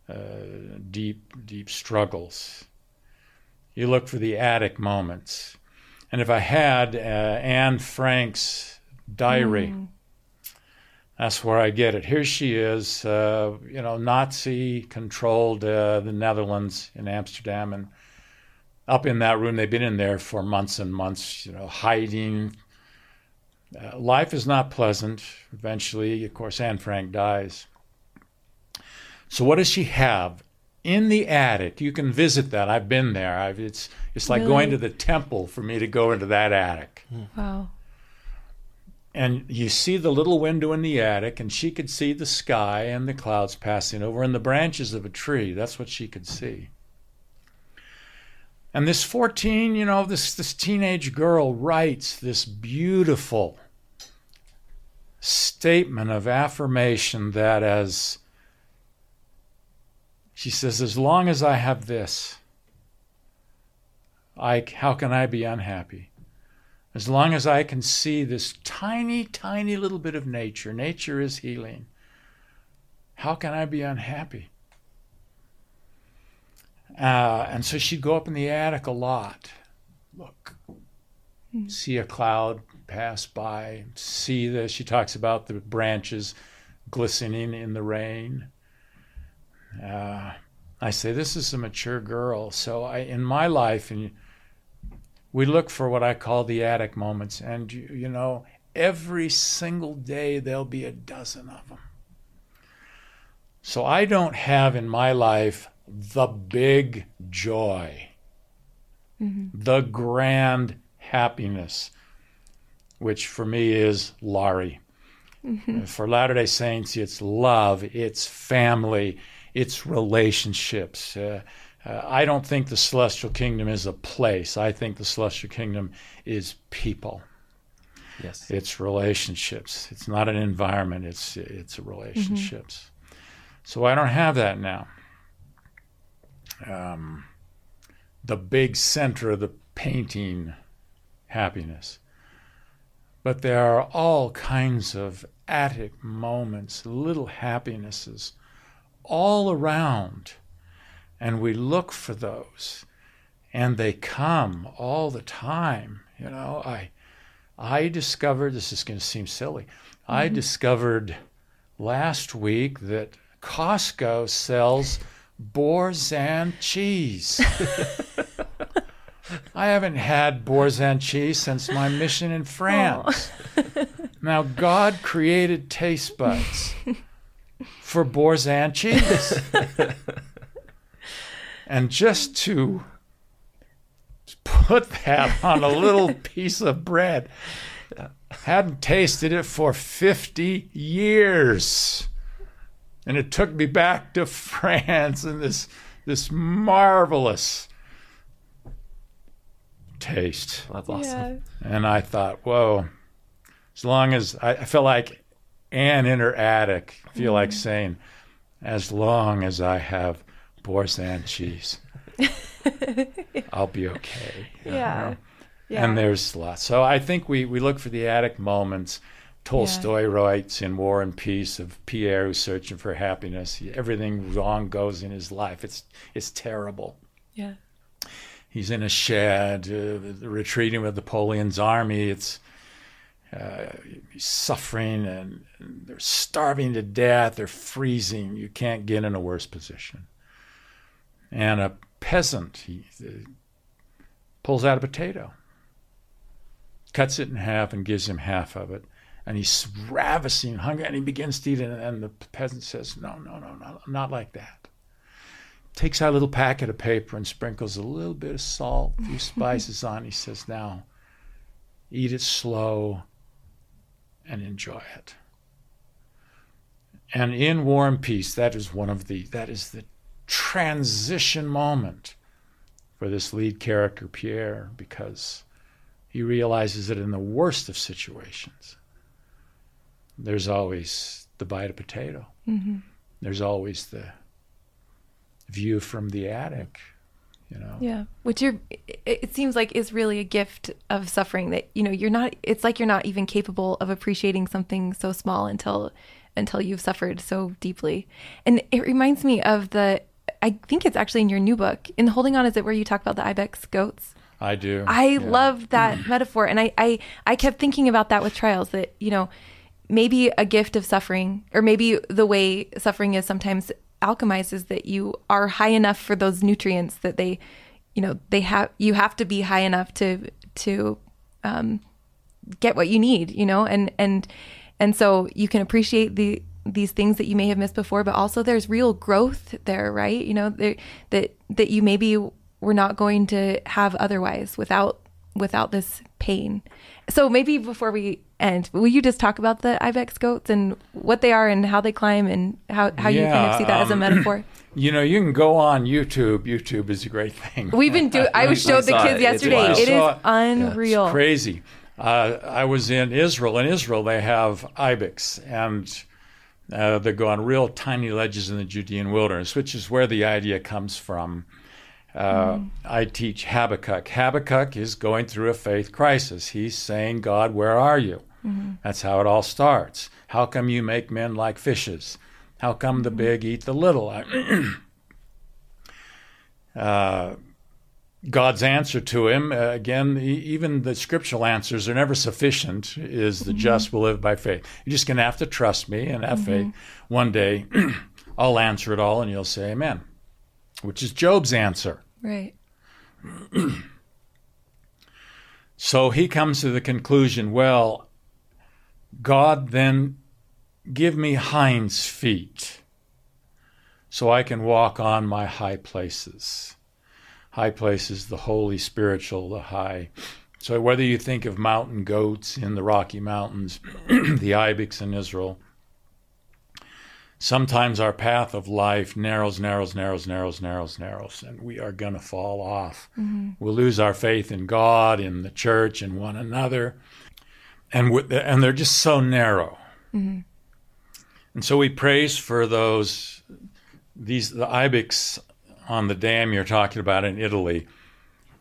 uh, deep, deep struggles, you look for the attic moments. And if I had uh, Anne Frank's diary, mm. That's where I get it. Here she is, uh, you know, Nazi controlled uh, the Netherlands in Amsterdam, and up in that room, they've been in there for months and months, you know, hiding. Uh, life is not pleasant. Eventually, of course, Anne Frank dies. So, what does she have? in the attic. You can visit that. I've been there. I've, it's it's like Really? going to the temple for me to go into that attic. Wow. And you see the little window in the attic, and she could see the sky and the clouds passing over and the branches of a tree. That's what she could see. And this 14, you know, this, this teenage girl writes this beautiful statement of affirmation that as she says, as long as I have this, I, how can I be unhappy? As long as I can see this tiny, tiny little bit of nature, nature is healing, how can I be unhappy? Uh, and so she'd go up in the attic a lot. Look, Mm. see a cloud pass by, see the, she talks about the branches glistening in the rain. Uh, I say, this is a mature girl. So I, in my life, and we look for what I call the attic moments. And, you, you know, every single day there'll be a dozen of them. So I don't have in my life the big joy, the grand happiness, which for me is Laurie. For Latter day Saints, it's love, it's family, it's relationships. Uh, uh, I don't think the celestial kingdom is a place. I think the celestial kingdom is people. Yes. It's relationships. It's not an environment. It's it's relationships. So I don't have that now. Um, the big center of the painting, happiness. But there are all kinds of attic moments, little happinesses all around. And we look for those. and they come all the time. You know, I I discovered this is going to seem silly. Mm-hmm. I discovered last week that Costco sells Boursin cheese. I haven't had Boursin cheese since my mission in France. now, God created taste buds for Boursin cheese. and just to put that on a little piece of bread, hadn't tasted it for 50 years. And it took me back to France and this, this marvelous taste. That's awesome. Yeah. And I thought, whoa, as long as I, I felt like Anne in her attic, feel like mm-hmm. saying, as long as I have Boursin cheese, I'll be okay. you Yeah. know? Yeah. And there's lots. So I think we, we look for the attic moments. Tolstoy writes in War and Peace of Pierre who's searching for happiness. Everything wrong goes in his life. It's it's terrible. yeah. He's in a shed, uh, retreating with Napoleon's army. It's uh, he's suffering and, and they're starving to death. They're freezing. You can't get in a worse position. And a peasant he uh, pulls out a potato, cuts it in half, and gives him half of it. And he's ravishing, hunger, and he begins to eat it. And the peasant says, "No, no, no, no, not like that." takes out a little packet of paper and sprinkles a little bit of salt, a few spices on. He says, Now, eat it slow and enjoy it. And in War and Peace, that is one of the that is the transition moment for this lead character, Pierre, because he realizes that in the worst of situations, there's always the bite of potato. Mm-hmm. There's always the view from the attic, you know. Yeah, which you're, it, it seems like is really a gift of suffering that you know you're not. It's like you're not even capable of appreciating something so small until until you've suffered so deeply. And it reminds me of the. I think it's actually in your new book, in Holding On. Is it where you talk about the ibex goats? I do. I yeah. love that metaphor, and I, I I kept thinking about that with trials. That you know, maybe a gift of suffering, or maybe the way suffering is sometimes alchemized is that you are high enough for those nutrients that they, you know, they have. You have to be high enough to to um, get what you need. You know, and and and so you can appreciate the these things that you may have missed before, but also there's real growth there, right? You know, there, that that you maybe were not going to have otherwise without without this pain. So maybe before we end, will you just talk about the ibex goats and what they are and how they climb and how, how you kind of see that as a um, metaphor? You know, you can go on YouTube. YouTube is a great thing. We've been doing. I showed the kids it. It's yesterday. wild. It I saw is unreal. crazy. Uh, I was in Israel. In Israel, they have ibex, and uh, they go on real tiny ledges in the Judean wilderness, which is where the idea comes from. Uh, I teach Habakkuk. Habakkuk is going through a faith crisis. He's saying, God, where are you? That's how it all starts. How come you make men like fishes? How come the big eat the little? uh, God's answer to him, uh, again, e- even the scriptural answers are never sufficient, is the just will live by faith. You're just going to have to trust me and have faith. One day, I'll answer it all and you'll say amen, which is Job's answer. Right. So he comes to the conclusion well, God, then give me hinds feet so I can walk on my high places. High places, the holy, spiritual, the high. So whether you think of mountain goats in the Rocky Mountains, the ibex in Israel, sometimes our path of life narrows, narrows, narrows, narrows, narrows, narrows, and we are going to fall off. Mm-hmm. We'll lose our faith in God, in the church, in one another, and and they're just so narrow. Mm-hmm. And so we praise for those these the ibex on the dam you're talking about in Italy,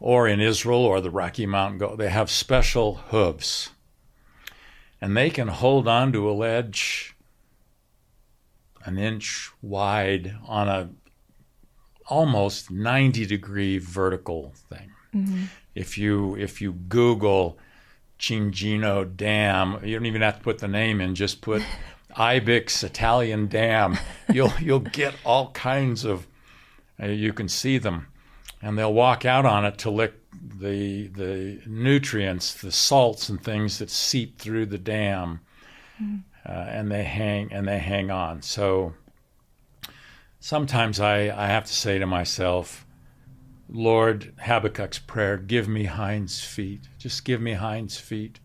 or in Israel, or the Rocky Mountain goat. They have special hooves, and they can hold on to a ledge an inch wide on a almost 90 degree vertical thing. Mm-hmm. If you if you Google Cingino Dam, you don't even have to put the name in. Just put Ibex Italian Dam. You'll you'll get all kinds of. Uh, you can see them, and they'll walk out on it to lick the the nutrients, the salts and things that seep through the dam, mm. uh, and they hang and they hang on. So sometimes I, I have to say to myself, Lord, Habakkuk's prayer, give me hinds feet. Just give me hinds feet.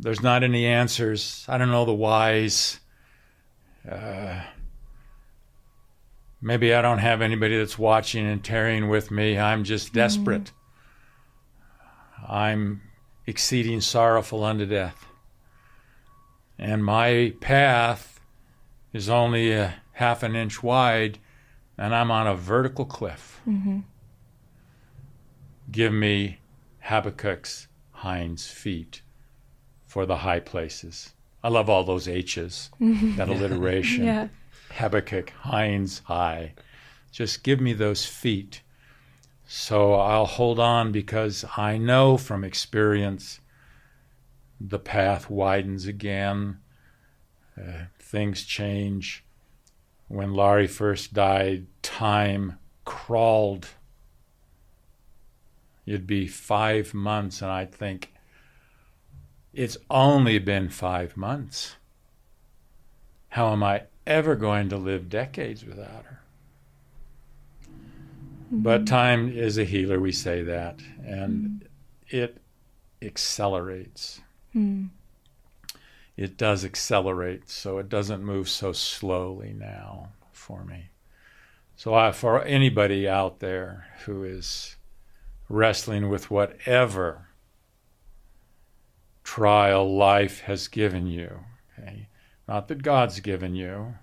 There's not any answers. I don't know the whys. Uh, maybe I don't have anybody that's watching and tarrying with me. I'm just desperate. Mm-hmm. I'm exceeding sorrowful unto death. And my path is only a half an inch wide, and I'm on a vertical cliff. Mm-hmm. Give me Habakkuk's hinds feet for the high places. I love all those H's, mm-hmm. that alliteration. yeah. Habakkuk, hinds, high. Just give me those feet. So I'll hold on because I know from experience the path widens again, uh, things change when Laurie first died, time crawled. It'd be five months, and I'd think, it's only been five months. How am I ever going to live decades without her? Mm-hmm. But time is a healer, we say that, and mm-hmm. it accelerates. Mm-hmm it does accelerate, so it doesn't move so slowly now for me. So, I, for anybody out there who is wrestling with whatever trial life has given you, okay, not that God's given you,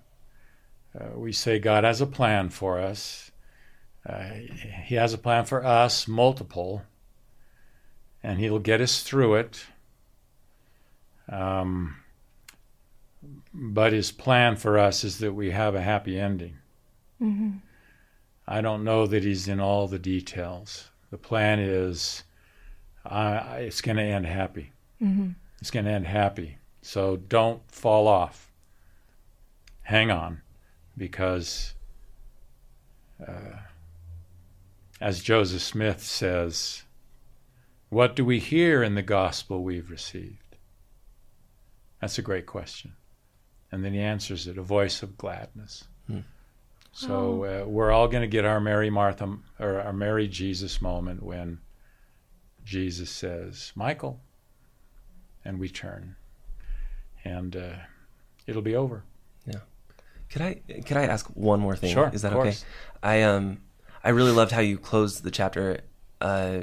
uh, we say God has a plan for us. Uh, he has a plan for us, multiple, and He'll get us through it. Um, but his plan for us is that we have a happy ending. Mm-hmm. I don't know that he's in all the details. The plan is uh, it's going to end happy. Mm-hmm. It's going to end happy. So don't fall off. Hang on, because uh, as Joseph Smith says, what do we hear in the gospel we've received? That's a great question. And then he answers it, a voice of gladness. Hmm. So uh, we're all going to get our Mary Martha or our Mary Jesus moment when Jesus says, Michael, and we turn. And uh, it'll be over. Yeah. Could I could I ask one more thing? Sure. Is that okay? I um I really loved how you closed the chapter uh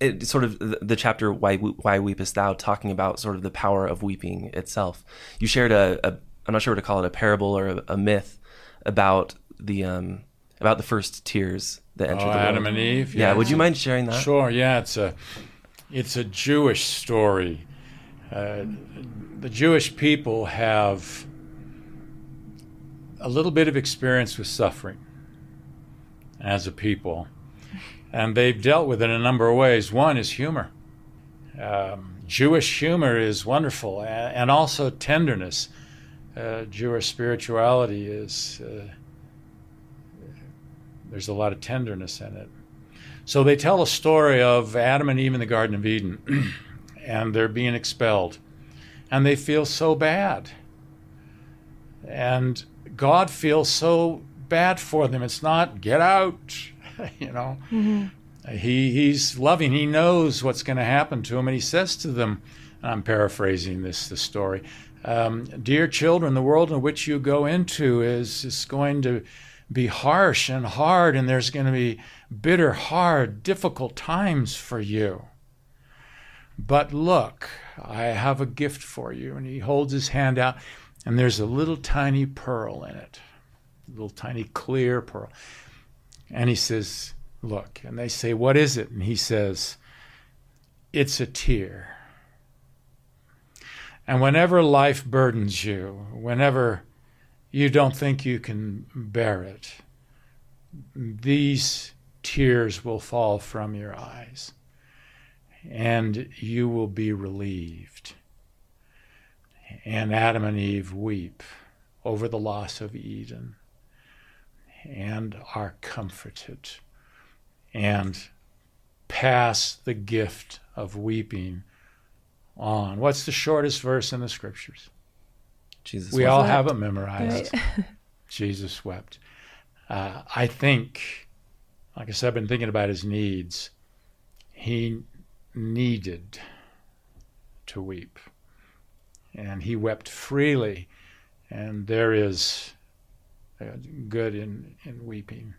it sort of the, the, chapter why why weepest thou talking about sort of the power of weeping itself you shared a, a i'm not sure what to call it a parable or a, a myth about the um about the first tears that entered oh, the adam and eve yeah, yeah would you mind sharing that sure yeah it's a it's a jewish story uh, the jewish people have a little bit of experience with suffering as a people and they've dealt with it in a number of ways. One is humor. Um, Jewish humor is wonderful, and also tenderness. Uh, Jewish spirituality is uh, there's a lot of tenderness in it. So they tell a story of Adam and Eve in the Garden of Eden, and they're being expelled, and they feel so bad, and God feels so bad for them. It's not get out, you know. Mm-hmm. He he's loving. He knows what's going to happen to him, and he says to them, and I'm paraphrasing this the story. Um, Dear children, the world in which you go into is is going to be harsh and hard, and there's going to be bitter, hard, difficult times for you. But look, I have a gift for you. And he holds his hand out, and there's a little tiny pearl in it, a little tiny clear pearl. And he says, Look. And they say, What is it? And he says, It's a tear. And whenever life burdens you, whenever you don't think you can bear it, these tears will fall from your eyes and you will be relieved. And Adam and Eve weep over the loss of Eden and are comforted and pass the gift of weeping on. What's the shortest verse in the scriptures? Jesus. we wept. all have it memorized. Right. Jesus wept. Uh, I think, like I said, I've been thinking about his needs. He needed to weep, and he wept freely. And there is good in, in weeping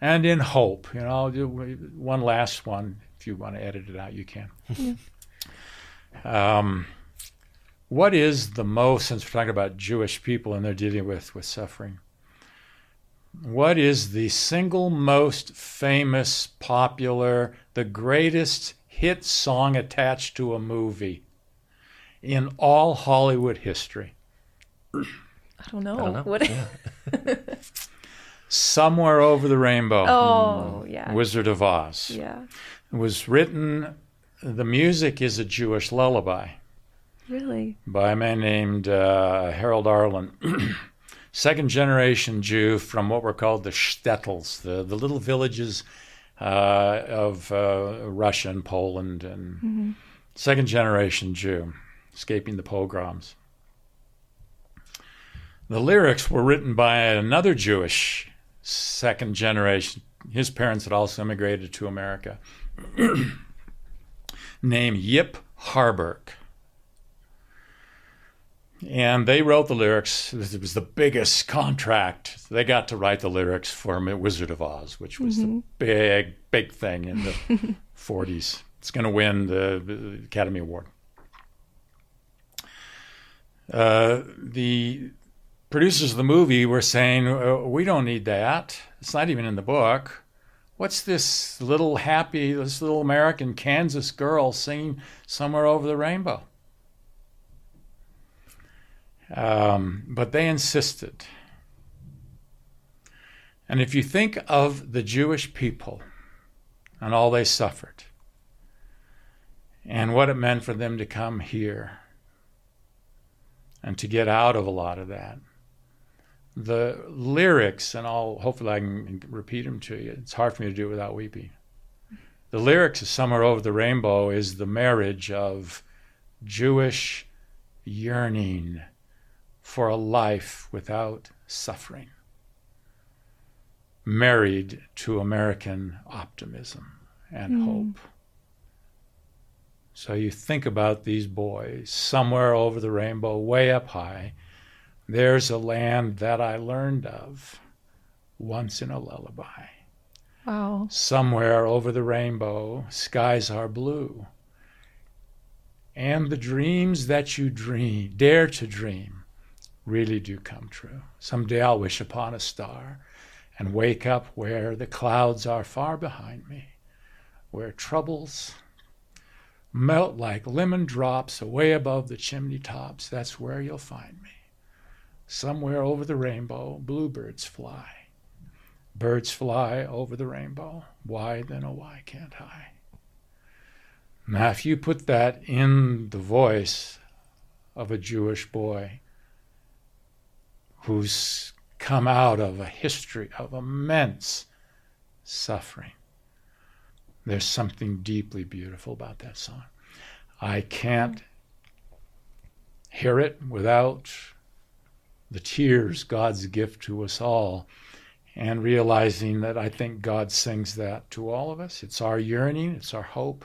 and in hope. You know, I'll do one last one. If you want to edit it out, you can. um, what is the most, since we're talking about Jewish people and they're dealing with, with suffering, what is the single most famous, popular, the greatest hit song attached to a movie in all Hollywood history? I don't know. I don't know. What? Yeah. Somewhere Over the Rainbow, Oh, yeah. Wizard of Oz. yeah. It was written, the music is a Jewish lullaby. Really? by by a man named uh, Harold Arlen, second generation Jew from what were called the shtetls, the, the little villages uh, of uh, Russia and Poland, and second generation Jew, escaping the pogroms. The lyrics were written by another Jewish second generation. His parents had also immigrated to America, named Yip Harburg. And they wrote the lyrics. It was the biggest contract. They got to write the lyrics for Wizard of Oz, which was the big, big thing in the 40s. It's going to win the, the Academy Award. Uh, the producers of the movie were saying, "Uh, We don't need that. It's not even in the book. What's this little happy, this little American Kansas girl singing somewhere over the rainbow? Um, but they insisted. And if you think of the Jewish people and all they suffered, and what it meant for them to come here and to get out of a lot of that, the lyrics, and I'll hopefully I can repeat them to you. It's hard for me to do it without weeping. The lyrics of Somewhere Over the Rainbow is the marriage of Jewish yearning for a life without suffering, married to American optimism and hmm. hope. So you think about these boys somewhere over the rainbow, way up high. There's a land that I learned of once in a lullaby. Wow. Somewhere over the rainbow, skies are blue. And the dreams that you dream, dare to dream, really do come true. Someday I'll wish upon a star and wake up where the clouds are far behind me, where troubles melt like lemon drops away above the chimney tops. That's where you'll find me. Somewhere over the rainbow, bluebirds fly. Birds fly over the rainbow. Why then, oh, why can't I? Now, if you put that in the voice of a Jewish boy who's come out of a history of immense suffering, there's something deeply beautiful about that song. I can't hear it without the tears God's gift to us all and realizing that I think God sings that to all of us. It's our yearning, it's our hope.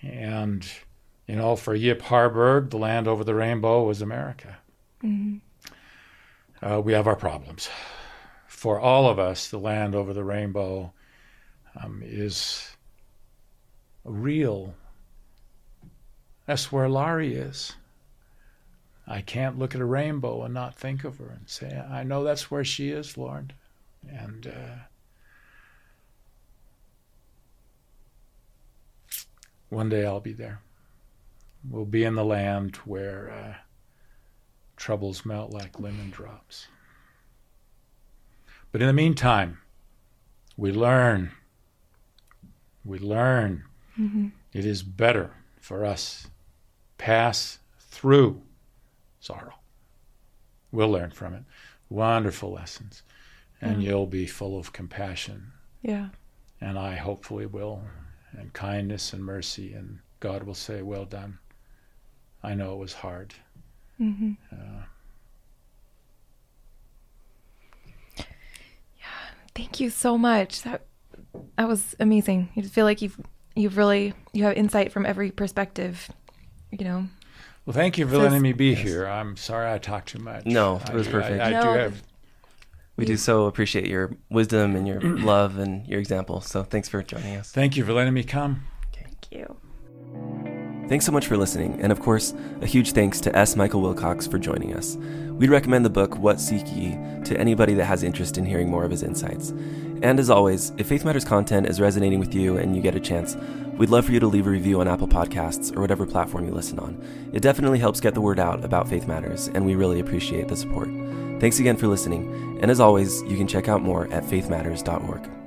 And, you know, for Yip Harburg, the land over the rainbow was America. Mm-hmm. Uh, we have our problems. For all of us, the land over the rainbow um, is real. That's where Laurie is. I can't look at a rainbow and not think of her and say, I know that's where she is, Lord. And uh, one day I'll be there. We'll be in the land where uh, troubles melt like lemon drops. But in the meantime, we learn. We learn. Mm-hmm. It is better for us pass through sorrow. We'll learn from it. Wonderful lessons. And Yeah. you'll be full of compassion. Yeah. And I hopefully will. And kindness and mercy. And God will say, Well done. I know it was hard. Hmm Uh, Thank you so much. That that was amazing. You feel like you've you've really you have insight from every perspective. You know. well, thank you for So letting me be yes. here. I'm sorry I talked too much. No, it was I- perfect. I, I No. do have We do so appreciate your wisdom and your love and your example. So thanks for joining us. Thank you for letting me come. Thank you. Thanks so much for listening, and of course, a huge thanks to S. Michael Wilcox for joining us. We'd recommend the book What Seek Ye to anybody that has interest in hearing more of his insights. And as always, if Faith Matters content is resonating with you and you get a chance, we'd love for you to leave a review on Apple Podcasts or whatever platform you listen on. It definitely helps get the word out about Faith Matters, and we really appreciate the support. Thanks again for listening, and as always, you can check out more at faithmatters.org.